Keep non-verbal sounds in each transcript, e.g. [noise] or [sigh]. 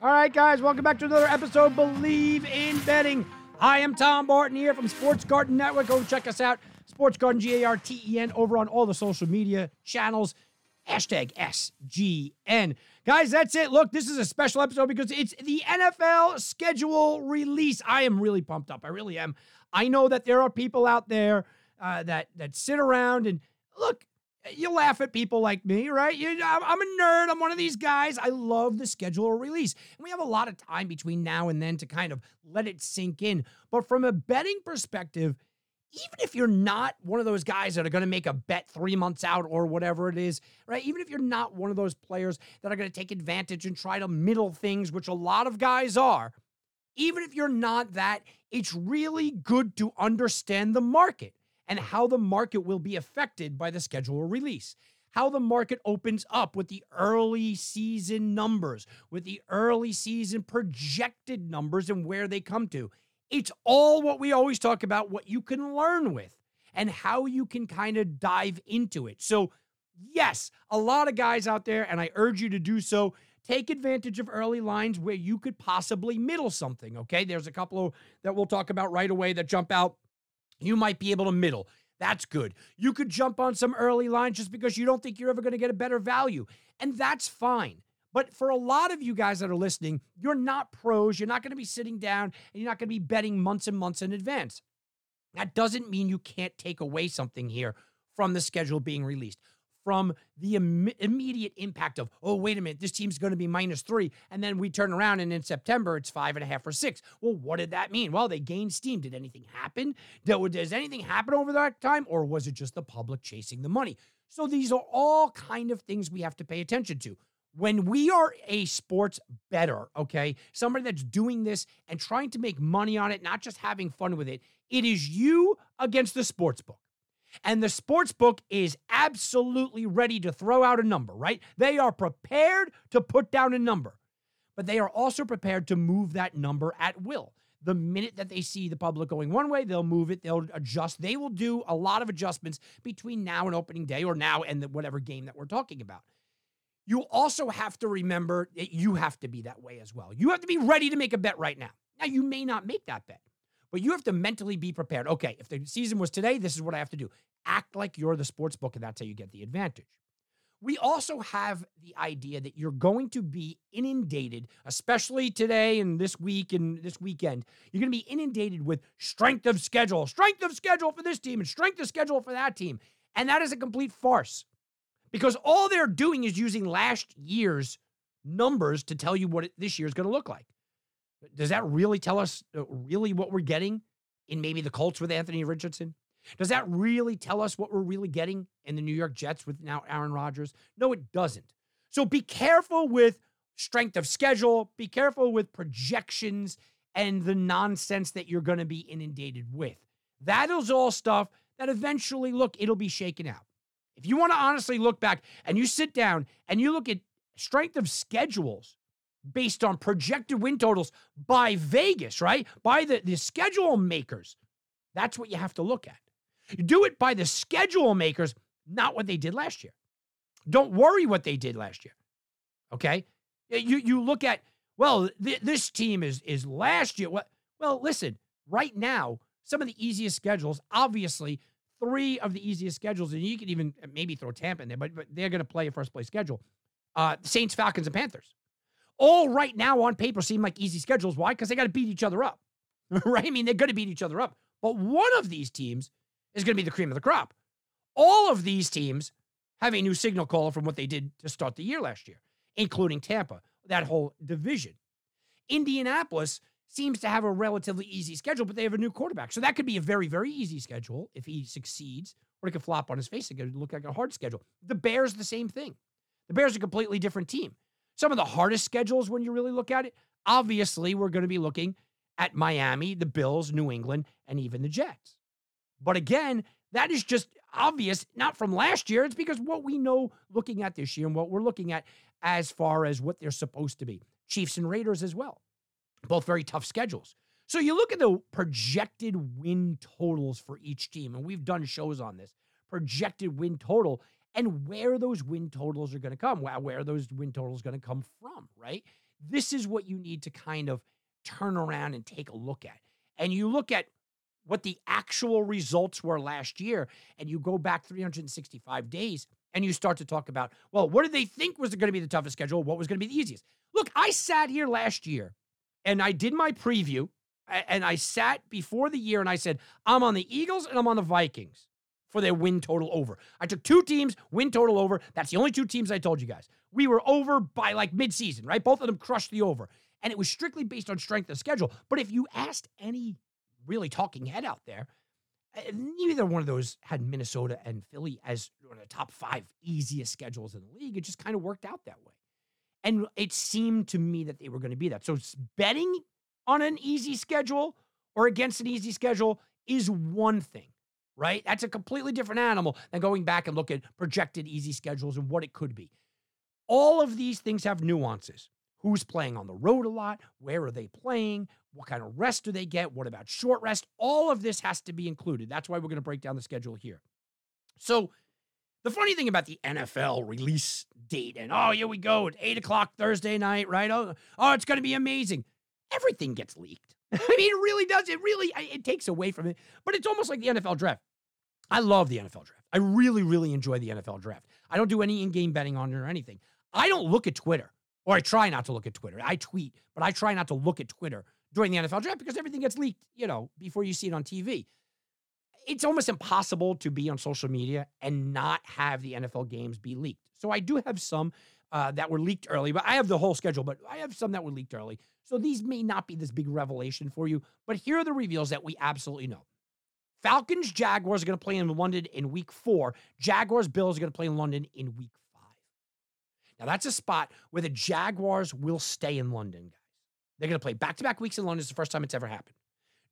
All right, guys, welcome back to another episode Bleav in Betting. I am Tom Barton here from Sports Garten Network. Go check us out, Sports Garten, G A R T E N, over on all the social media channels. Hashtag SGN. Guys, that's it. Look, this is a special episode because it's the NFL schedule release. I am really pumped up. I really am. I know that there are people out there uh, that that sit around and look. You laugh at people like me, right? You, I'm, I'm a nerd. I'm one of these guys. I love the schedule or release, and we have a lot of time between now and then to kind of let it sink in. But from a betting perspective, even if you're not one of those guys that are going to make a bet three months out or whatever it is, right? Even if you're not one of those players that are going to take advantage and try to middle things, which a lot of guys are, even if you're not that, it's really good to understand the market and how the market will be affected by the schedule release. How the market opens up with the early season numbers, with the early season projected numbers and where they come to. It's all what we always talk about, what you can learn with and how you can kind of dive into it. So, yes, a lot of guys out there, and I urge you to do so. Take advantage of early lines where you could possibly middle something. Okay. There's a couple of that we'll talk about right away that jump out. You might be able to middle. That's good. You could jump on some early lines just because you don't think you're ever going to get a better value. And that's fine. But for a lot of you guys that are listening, you're not pros. You're not going to be sitting down and you're not going to be betting months and months in advance. That doesn't mean you can't take away something here from the schedule being released, from the Im- immediate impact of, oh, wait a minute, this team's going to be minus three. And then we turn around and in September, it's five and a half or six. Well, what did that mean? Well, they gained steam. Did anything happen? Does anything happen over that time? Or was it just the public chasing the money? So these are all kind of things we have to pay attention to when we are a sports bettor, okay, somebody that's doing this and trying to make money on it, not just having fun with it, it is you against the sports book. And the sports book is absolutely ready to throw out a number, right? They are prepared to put down a number, but they are also prepared to move that number at will. The minute that they see the public going one way, they'll move it, they'll adjust. They will do a lot of adjustments between now and opening day or now and the, whatever game that we're talking about you also have to remember that you have to be that way as well. You have to be ready to make a bet right now. Now, you may not make that bet, but you have to mentally be prepared. Okay, if the season was today, this is what I have to do. Act like you're the sports book, and that's how you get the advantage. We also have the idea that you're going to be inundated, especially today and this week and this weekend. You're going to be inundated with strength of schedule, strength of schedule for this team, and strength of schedule for that team. And that is a complete farce because all they're doing is using last year's numbers to tell you what this year is going to look like. Does that really tell us uh, really what we're getting in maybe the Colts with Anthony Richardson? Does that really tell us what we're really getting in the New York Jets with now Aaron Rodgers? No, it doesn't. So be careful with strength of schedule, be careful with projections and the nonsense that you're going to be inundated with. That is all stuff that eventually, look, it'll be shaken out. If you want to honestly look back and you sit down and you look at strength of schedules based on projected win totals by Vegas, right? By the, the schedule makers, that's what you have to look at. You do it by the schedule makers, not what they did last year. Don't worry what they did last year. Okay? You you look at, well, th- this team is is last year. What well, listen, right now, some of the easiest schedules, obviously, three of the easiest schedules, and you can even maybe throw Tampa in there, but, but they're going to play a first place schedule. Uh, Saints, Falcons, and Panthers. All right now on paper seem like easy schedules. Why? Because they got to beat each other up, [laughs] right? I mean, they're going to beat each other up. But one of these teams is going to be the cream of the crop. All of these teams have a new signal caller from what they did to start the year last year, including Tampa, that whole division. Indianapolis seems to have a relatively easy schedule, but they have a new quarterback. So that could be a very, very easy schedule if he succeeds, or it could flop on his face. Could look like a hard schedule. The Bears, the same thing. The Bears are a completely different team. Some of the hardest schedules, when you really look at it, obviously we're going to be looking at Miami, the Bills, New England, and even the Jets. But again, that is just obvious, not from last year. It's because what we know looking at this year and what we're looking at as far as what they're supposed to be. Chiefs and Raiders as well. Both very tough schedules. So you look at the projected win totals for each team, and we've done shows on this projected win total and where those win totals are going to come, where those win totals going to come from, right? This is what you need to kind of turn around and take a look at. And you look at what the actual results were last year, and you go back 365 days and you start to talk about, well, what did they think was going to be the toughest schedule? What was going to be the easiest? Look, I sat here last year and I did my preview and I sat before the year and I said, I'm on the Eagles and I'm on the Vikings for their win total over. I took two teams, win total over. That's the only two teams I told you guys. We were over by like midseason, right? Both of them crushed the over. And it was strictly based on strength of schedule. But if you asked any really talking head out there, eh, neither one of those had Minnesota and Philly as one of the top five easiest schedules in the league. It just kind of worked out that way. And it seemed to me that they were going to be that. So betting on an easy schedule or against an easy schedule is one thing right? That's a completely different animal than going back and look at projected easy schedules and what it could be. All of these things have nuances. Who's playing on the road a lot? Where are they playing? What kind of rest do they get? What about short rest? All of this has to be included. That's why we're going to break down the schedule here. So, the funny thing about the NFL release date and oh, here we go, at eight o'clock Thursday night, right? Oh, oh it's going to be amazing. Everything gets leaked. [laughs] I mean, it really does. It really it takes away from it. But it's almost like the NFL draft. I love the NFL draft. I really, really enjoy the NFL draft. I don't do any in-game betting on it or anything. I don't look at Twitter, or I try not to look at Twitter. I tweet, but I try not to look at Twitter during the NFL draft because everything gets leaked, you know, before you see it on TV. It's almost impossible to be on social media and not have the NFL games be leaked. So I do have some uh, that were leaked early, but I have the whole schedule, but I have some that were leaked early. So these may not be this big revelation for you, but here are the reveals that we absolutely know. Falcons, Jaguars are going to play in London in week four. Jaguars, Bills are going to play in London in week five. Now, that's a spot where the Jaguars will stay in London, guys. They're going to play back to back weeks in London. It's the first time it's ever happened.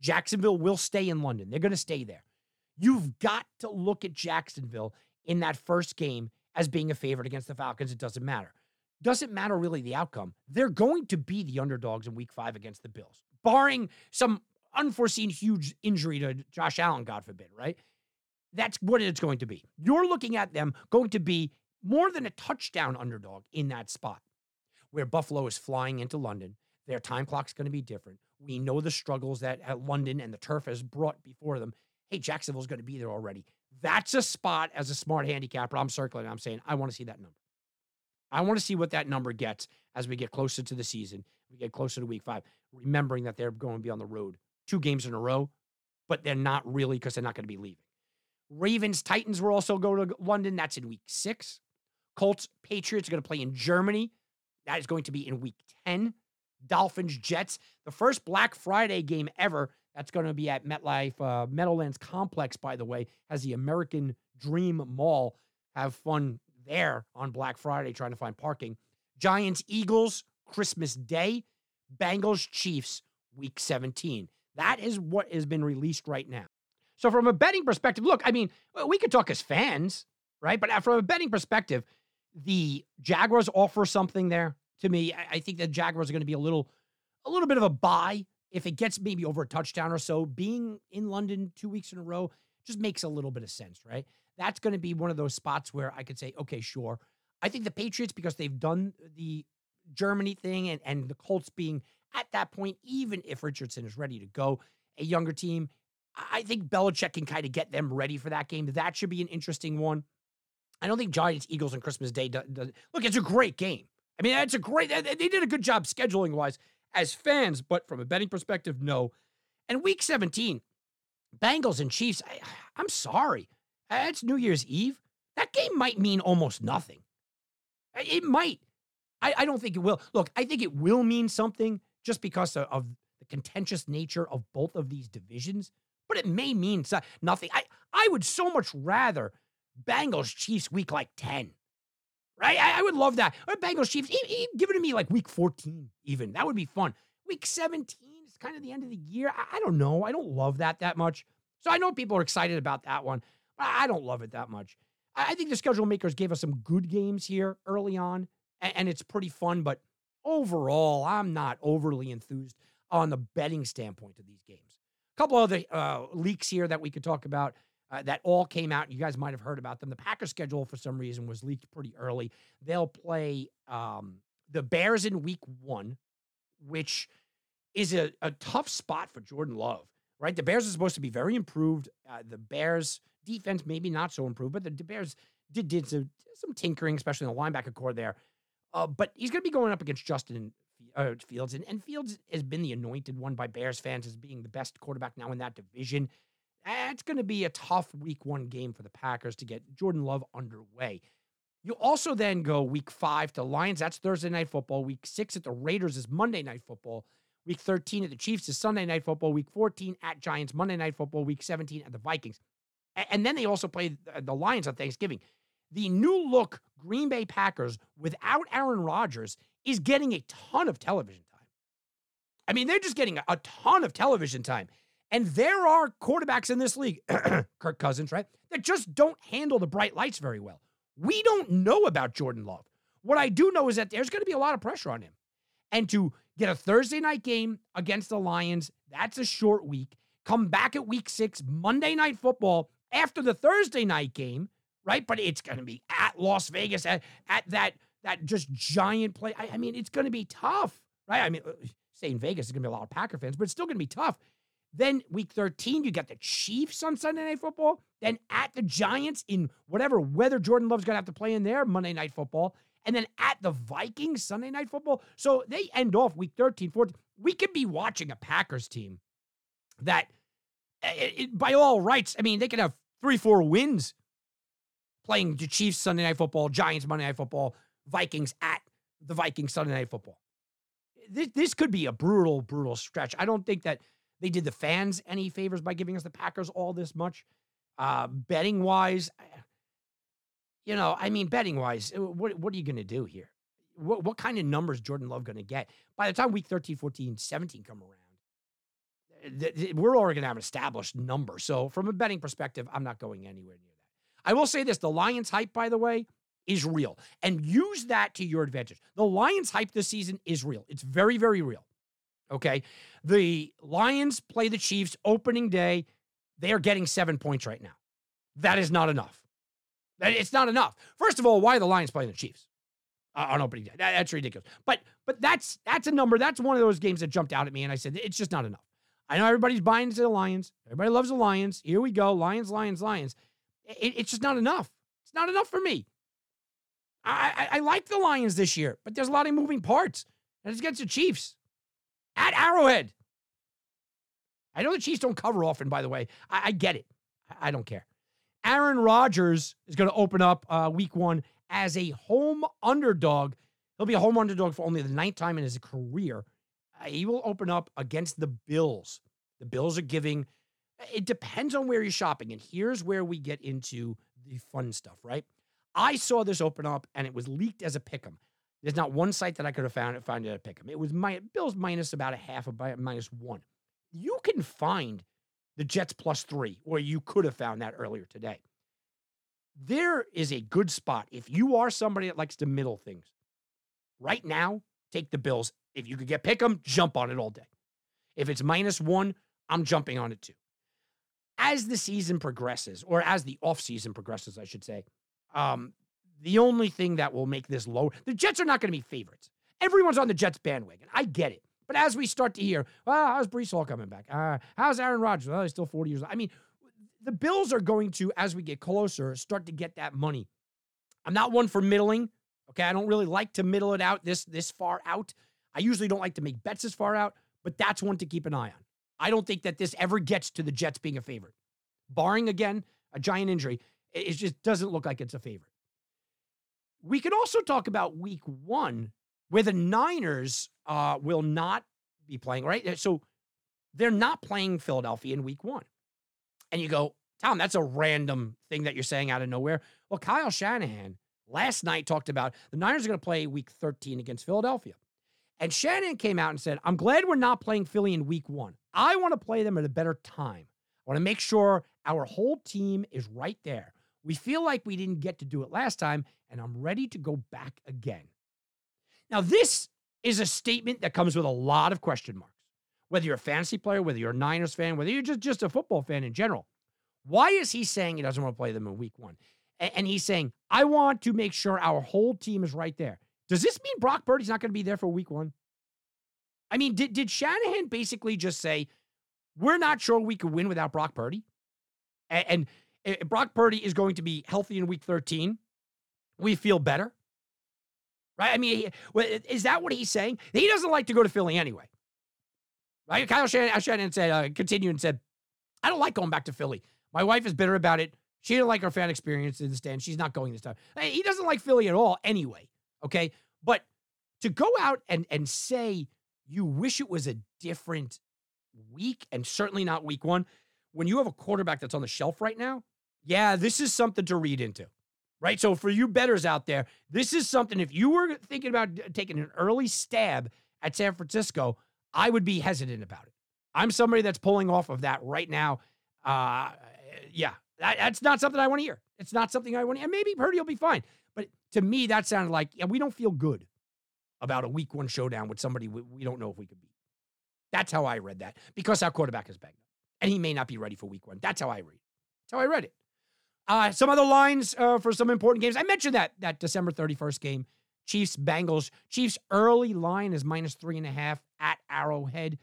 Jacksonville will stay in London. They're going to stay there. You've got to look at Jacksonville in that first game as being a favorite against the Falcons. It doesn't matter. Doesn't matter really the outcome. They're going to be the underdogs in week five against the Bills, barring some unforeseen huge injury to Josh Allen, God forbid, right? That's what it's going to be. You're looking at them going to be more than a touchdown underdog in that spot where Buffalo is flying into London. Their time clock's going to be different. We know the struggles that at London and the turf has brought before them. Hey, Jacksonville's going to be there already. That's a spot as a smart handicapper. I'm circling. I'm saying I want to see that number. I want to see what that number gets as we get closer to the season. We get closer to week five, remembering that they're going to be on the road two games in a row, but they're not really because they're not going to be leaving. Ravens, Titans will also go to London. That's in week six. Colts, Patriots are going to play in Germany. That is going to be in week 10. Dolphins, Jets, the first Black Friday game ever. That's going to be at MetLife uh, Meadowlands Complex, by the way, has the American Dream Mall. Have fun there on Black Friday trying to find parking. Giants, Eagles, Christmas Day. Bengals, Chiefs, week 17. That is what has been released right now. So, from a betting perspective, look, I mean, we could talk as fans, right? But uh, from a betting perspective, the Jaguars offer something there to me. I, think the Jaguars are going to be a little, a little bit of a buy if it gets maybe over a touchdown or so. Being in London two weeks in a row just makes a little bit of sense, right? That's going to be one of those spots where I could say, okay, sure. I think the Patriots, because they've done the Germany thing and, and the Colts being at that point, even if Richardson is ready to go, a younger team, I think Belichick can kind of get them ready for that game. That should be an interesting one. I don't think Giants, Eagles, and Christmas Day does. does look, it's a great game. I mean, it's a great. They did a good job scheduling wise as fans, but from a betting perspective, no. And Week 17, Bengals and Chiefs. I, I'm sorry, it's New Year's Eve. That game might mean almost nothing. It might. I, I don't think it will. Look, I think it will mean something just because of, of the contentious nature of both of these divisions, but it may mean so, nothing. I, I would so much rather Bengals Chiefs week like 10. Right? I, I would love that. Or Bengals Chiefs, give it to me like week 14, even. That would be fun. Week 17 is kind of the end of the year. I, I don't know. I don't love that that much. So I know people are excited about that one. But I don't love it that much. I, think the schedule makers gave us some good games here early on, and it's pretty fun. But overall, I'm not overly enthused on the betting standpoint of these games. A couple other uh, leaks here that we could talk about uh, that all came out. You guys might have heard about them. The Packers schedule, for some reason, was leaked pretty early. They'll play um, the Bears in week one, which is a, a tough spot for Jordan Love, right? The Bears are supposed to be very improved. Uh, the Bears defense, maybe not so improved, but the, the Bears did, did some, some tinkering, especially in the linebacker corps there. Uh, but he's going to be going up against Justin uh, Fields, and, and Fields has been the anointed one by Bears fans as being the best quarterback now in that division. It's going to be a tough week one game for the Packers to get Jordan Love underway. You also then go week five to Lions. That's Thursday night football. Week six at the Raiders is Monday night football. Week 13 at the Chiefs is Sunday night football. Week 14 at Giants, Monday night football. Week 17 at the Vikings. And then they also play the Lions on Thanksgiving. The new look Green Bay Packers without Aaron Rodgers is getting a ton of television time. I mean, they're just getting a ton of television time. And there are quarterbacks in this league, [clears throat] Kirk Cousins, right, that just don't handle the bright lights very well. We don't know about Jordan Love. What I do know is that there's going to be a lot of pressure on him. And to get a Thursday night game against the Lions, that's a short week. Come back at week six, Monday night football after the Thursday night game, right? But it's going to be at Las Vegas, at, at that that just giant play. I, I mean, it's going to be tough, right? I mean, uh, saying Vegas is going to be a lot of Packer fans, but it's still going to be tough. Then week 13, you got the Chiefs on Sunday Night Football. Then at the Giants in whatever weather Jordan Love's going to have to play in there, Monday Night Football. And then at the Vikings, Sunday Night Football. So they end off week 13, 14. We could be watching a Packers team that, it, eh, it, eh, by all rights, I mean, they could have three, four wins playing the Chiefs Sunday Night Football, Giants Monday Night Football, Vikings at the Vikings Sunday Night Football. This, this could be a brutal, brutal stretch. I don't think that they did the fans any favors by giving us the Packers all this much. Uh, betting wise, you know, I mean, betting wise, uh, what, what are you going to do here? What, what kind of numbers Jordan Love going to get? By the time week 13, 14, 17 come around, th- th- we're already going to have an established number. So, from a betting perspective, I'm not going anywhere near. I will say this the Lions hype, by the way, is real and use that to your advantage. The Lions hype this season is real. It's very, very real. Okay. The Lions play the Chiefs opening day. They are getting seven points right now. That is not enough. It's not enough. First of all, why are the Lions playing the Chiefs on opening day? That, that's ridiculous. But but that's that's a number. That's one of those games that jumped out at me, and I said it's just not enough. I know everybody's buying into the Lions. Everybody loves the Lions. Here we go, Lions, Lions, Lions. It, it's just not enough. It's not enough for me. I, I, I like the Lions this year, but there's a lot of moving parts, and it's against the Chiefs at Arrowhead. I know the Chiefs don't cover often, by the way. I, I get it. I, I, don't care. Aaron Rodgers is going to open up uh, week one as a home underdog. He'll be a home underdog for only the ninth time in his career. Uh, he will open up against the Bills. The Bills are giving, it depends on where you're shopping. And here's where we get into the fun stuff, right? I saw this open up and it was leaked as a pick 'em. There's not one site that I could have found it found it at Pick'em. It was my Bills minus about a half of minus one. You can find the Jets plus three, or you could have found that earlier today. There is a good spot if you are somebody that likes to middle things. Right now, take the Bills. If you could get pick them, jump on it all day. If it's minus one, I'm jumping on it too. As the season progresses, or as the off season progresses, I should say, um, the only thing that will make this low, the Jets are not going to be favorites. Everyone's on the Jets bandwagon. I get it. But as we start to hear, well, how's Breece Hall coming back? Uh, how's Aaron Rodgers? Well, he's still 40 years old. I mean, the Bills are going to, as we get closer, start to get that money. I'm not one for middling. Okay. I don't really like to middle it out this this far out. I usually don't like to make bets as far out, but that's one to keep an eye on. I don't think that this ever gets to the Jets being a favorite. Barring again a giant injury, it just doesn't look like it's a favorite. We could also talk about week one, where the Niners uh, will not be playing, right? So they're not playing Philadelphia in week one. And you go, Tom, that's a random thing that you're saying out of nowhere. Well, Kyle Shanahan last night talked about the Niners are going to play week 13 against Philadelphia. And Shanahan came out and said, I'm glad we're not playing Philly in week one. I want to play them at a better time. I want to make sure our whole team is right there. We feel like we didn't get to do it last time, and I'm ready to go back again. Now, this is a statement that comes with a lot of question marks. Whether you're a fantasy player, whether you're a Niners fan, whether you're just, just a football fan in general. Why is he saying he doesn't want to play them in week one? And he's saying, I want to make sure our whole team is right there. Does this mean Brock Purdy's not going to be there for week one? I mean, did, did Shanahan basically just say, we're not sure we could win without Brock Purdy? And, and Brock Purdy is going to be healthy in week 13. We feel better. Right? I mean, is that what he's saying? He doesn't like to go to Philly anyway. Right? Kyle Shanahan, Shanahan said, uh, continued and said, I don't like going back to Philly. My wife is bitter about it. She didn't like her fan experience in the stand. She's not going this time. He doesn't like Philly at all anyway. Okay. But to go out and, and say you wish it was a different week and certainly not week one, when you have a quarterback that's on the shelf right now, yeah, this is something to read into. Right. So for you bettors out there, this is something, if you were thinking about taking an early stab at San Francisco, I would be hesitant about it. I'm somebody that's pulling off of that right now. Uh, yeah, that, that's not something I want to hear. It's not something I want to hear. Maybe Purdy will be fine. But to me, that sounded like yeah, we don't feel good about a week one showdown with somebody we, we don't know if we could beat. That's how I read that because our quarterback is banged up and he may not be ready for week one. That's how I read it. That's how I read it. Uh, some other lines uh, for some important games. I mentioned that that December 31st game, Chiefs Bengals. Chiefs early line is minus three and a half at Arrowhead.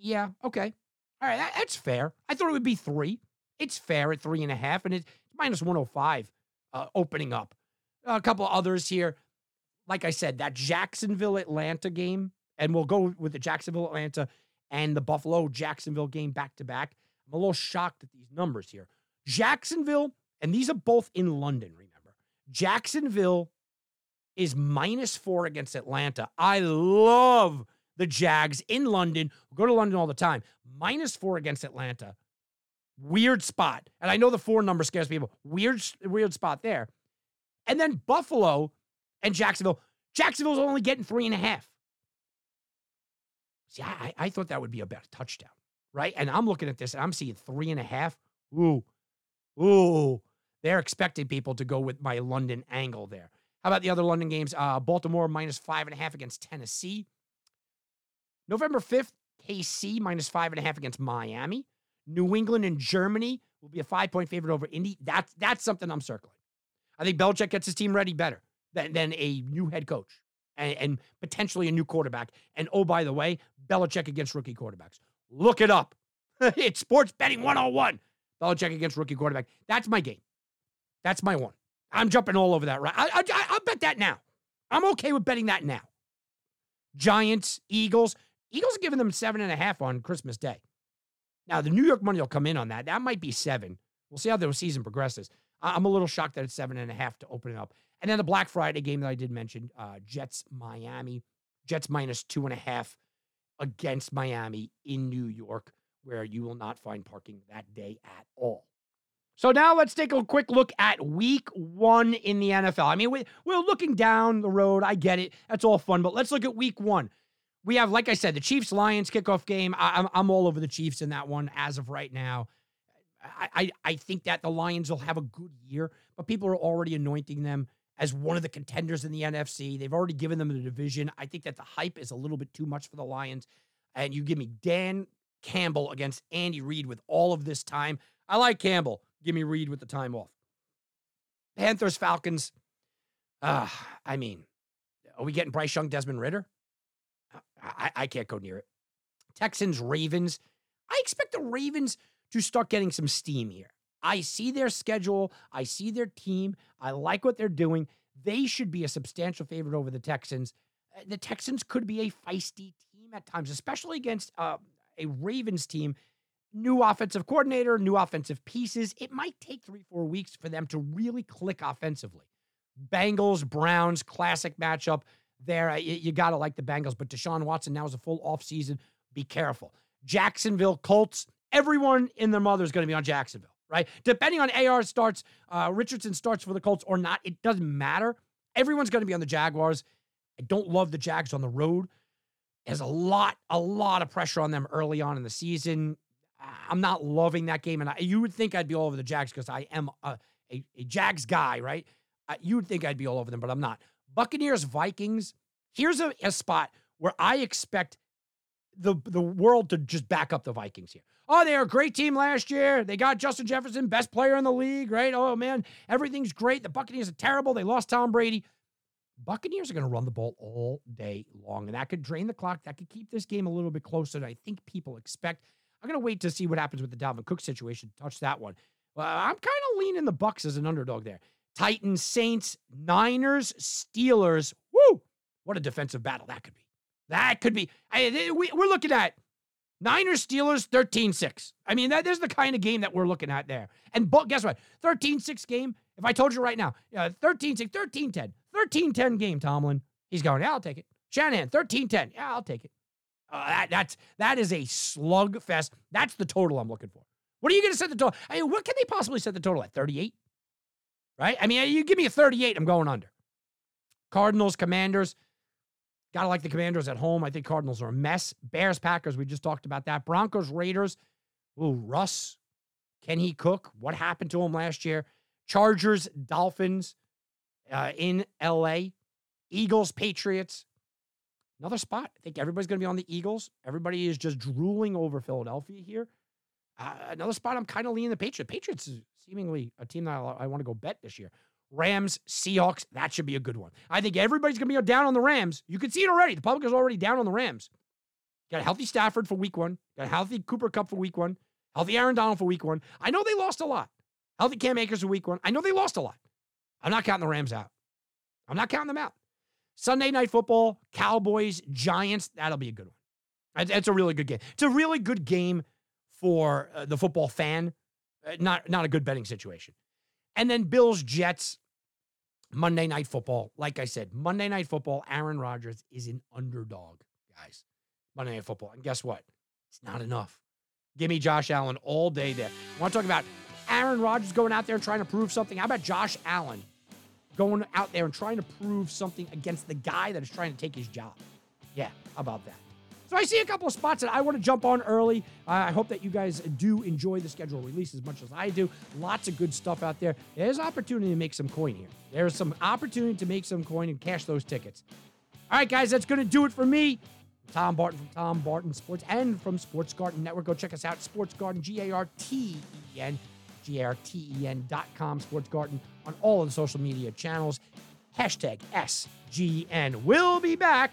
Yeah, okay. All right, that, that's fair. I thought it would be three. It's fair at three and a half, and it's minus 105 uh, opening up. A couple others here. Like I said, that Jacksonville Atlanta game, and we'll go with the Jacksonville Atlanta and the Buffalo Jacksonville game back to back. I'm a little shocked at these numbers here. Jacksonville, and these are both in London, remember. Jacksonville is minus four against Atlanta. I love the Jags in London. We go to London all the time. Minus four against Atlanta. Weird spot. And I know the four number scares people. Weird, weird spot there. And then Buffalo and Jacksonville. Jacksonville's only getting three and a half. See, I, I thought that would be about a touchdown, right? And I'm looking at this and I'm seeing three and a half. Ooh, ooh. They're expecting people to go with my London angle there. How about the other London games? Uh, Baltimore minus five and a half against Tennessee. November 5th, KC minus five and a half against Miami. New England and Germany will be a five point favorite over Indy. That's that's something I'm circling. I think Belichick gets his team ready better than, than a new head coach and, and potentially a new quarterback. And oh, by the way, Belichick against rookie quarterbacks. Look it up. [laughs] it's sports betting 101. Belichick against rookie quarterback. That's my game. That's my one. I'm jumping all over that. Right? I, I, I'll bet that now. I'm okay with betting that now. Giants, Eagles. Eagles are giving them seven and a half on Christmas Day. Now, the New York money will come in on that. That might be seven. We'll see how the season progresses. I'm a little shocked that it's seven and a half to open it up. And then the Black Friday game that I did mention, uh, Jets Miami, Jets minus two and a half against Miami in New York, where you will not find parking that day at all. So now let's take a quick look at week one in the NFL. I mean, we, we're looking down the road. I get it. That's all fun. But let's look at week one. We have, like I said, the Chiefs Lions kickoff game. I, am I'm all over the Chiefs in that one as of right now. I, I, I think that the Lions will have a good year, but people are already anointing them as one of the contenders in the NFC. They've already given them the division. I think that the hype is a little bit too much for the Lions. And you give me Dan Campbell against Andy Reid with all of this time. I like Campbell. Give me Reid with the time off. Panthers, Falcons. Uh, I mean, are we getting Bryce Young, Desmond Ridder? I, I can't go near it. Texans, Ravens. I expect the Ravens to start getting some steam here. I see their schedule. I see their team. I like what they're doing. They should be a substantial favorite over the Texans. Uh, the Texans could be a feisty team at times, especially against uh, a Ravens team. New offensive coordinator, new offensive pieces. It might take three, four weeks for them to really click offensively. Bengals, Browns, classic matchup there. You, you got to like the Bengals, but Deshaun Watson now is a full offseason. Be careful. Jacksonville Colts, everyone in their mother is going to be on Jacksonville, right? Depending on AR starts, uh, Richardson starts for the Colts or not, it doesn't matter. Everyone's going to be on the Jaguars. I don't love the Jags on the road. There's a lot, a lot of pressure on them early on in the season. I'm not loving that game, and I, you would think I'd be all over the Jags because I am a, a, a, Jags guy, right? Uh, you would think I'd be all over them, but I'm not. Buccaneers, Vikings. Here's a, a spot where I expect the the world to just back up the Vikings here. Oh, they are a great team last year. They got Justin Jefferson, best player in the league, right? Oh man, everything's great. The Buccaneers are terrible. They lost Tom Brady. Buccaneers are going to run the ball all day long, and that could drain the clock. That could keep this game a little bit closer than I think people expect. I'm going to wait to see what happens with the Dalvin Cook situation. Touch that one. Uh, I'm kind of leaning the Bucs as an underdog there. Titans, Saints, Niners, Steelers. Woo! What a defensive battle that could be. That could be. I, we, we're looking at Niners, Steelers, 13 6. I mean, that is the kind of game that we're looking at there. And but guess what? 13 6 game. If I told you right now, 13 6, 13 10, 13 10 game, Tomlin, he's going, yeah, I'll take it. Shanahan, 13 10. Yeah, I'll take it. Uh, that, that's, that is a slugfest. That's the total I'm looking for. What are you going to set the total? I mean, what can they possibly set the total at? 38? Right? I mean, you give me a 38, I'm going under. Cardinals, Commanders. Gotta like the Commanders at home. I think Cardinals are a mess. Bears, Packers, we just talked about that. Broncos, Raiders. Ooh, Russ. Can he cook? What happened to him last year? Chargers, Dolphins uh, in LA. Eagles, Patriots. Another spot. I think everybody's going to be on the Eagles. Everybody is just drooling over Philadelphia here. Uh, another spot I'm kind of leaning the Patriots. Patriots is seemingly a team that I, I want to go bet this year. Rams, Seahawks, that should be a good one. I think everybody's going to be down on the Rams. You can see it already. The public is already down on the Rams. Got a healthy Stafford for week one. Got a healthy Cooper Kupp for week one. Healthy Aaron Donald for week one. I know they lost a lot. Healthy Cam Akers for week one. I know they lost a lot. I'm not counting the Rams out. I'm not counting them out. Sunday night football, Cowboys, Giants, that'll be a good one. It's a really good game. It's a really good game for uh, the football fan. Uh, not not a good betting situation. And then Bills, Jets, Monday Night Football. Like I said, Monday Night Football, Aaron Rodgers is an underdog, guys. Monday Night Football. And guess what? It's not enough. Give me Josh Allen all day there. I want to talk about Aaron Rodgers going out there and trying to prove something. How about Josh Allen going out there and trying to prove something against the guy that is trying to take his job? Yeah, how about that? So I see a couple of spots that I want to jump on early. Uh, I hope that you guys do enjoy the schedule release as much as I do. Lots of good stuff out there. There's opportunity to make some coin here. There's some opportunity to make some coin and cash those tickets. All right, guys, that's going to do it for me. Tom Barton from Tom Barton Sports and from Sports Garten Network. Go check us out, Sports Garten, G A R T E N, G A R T E N dot com, Sports Garten on all of the social media channels. Hashtag SGN. We'll be back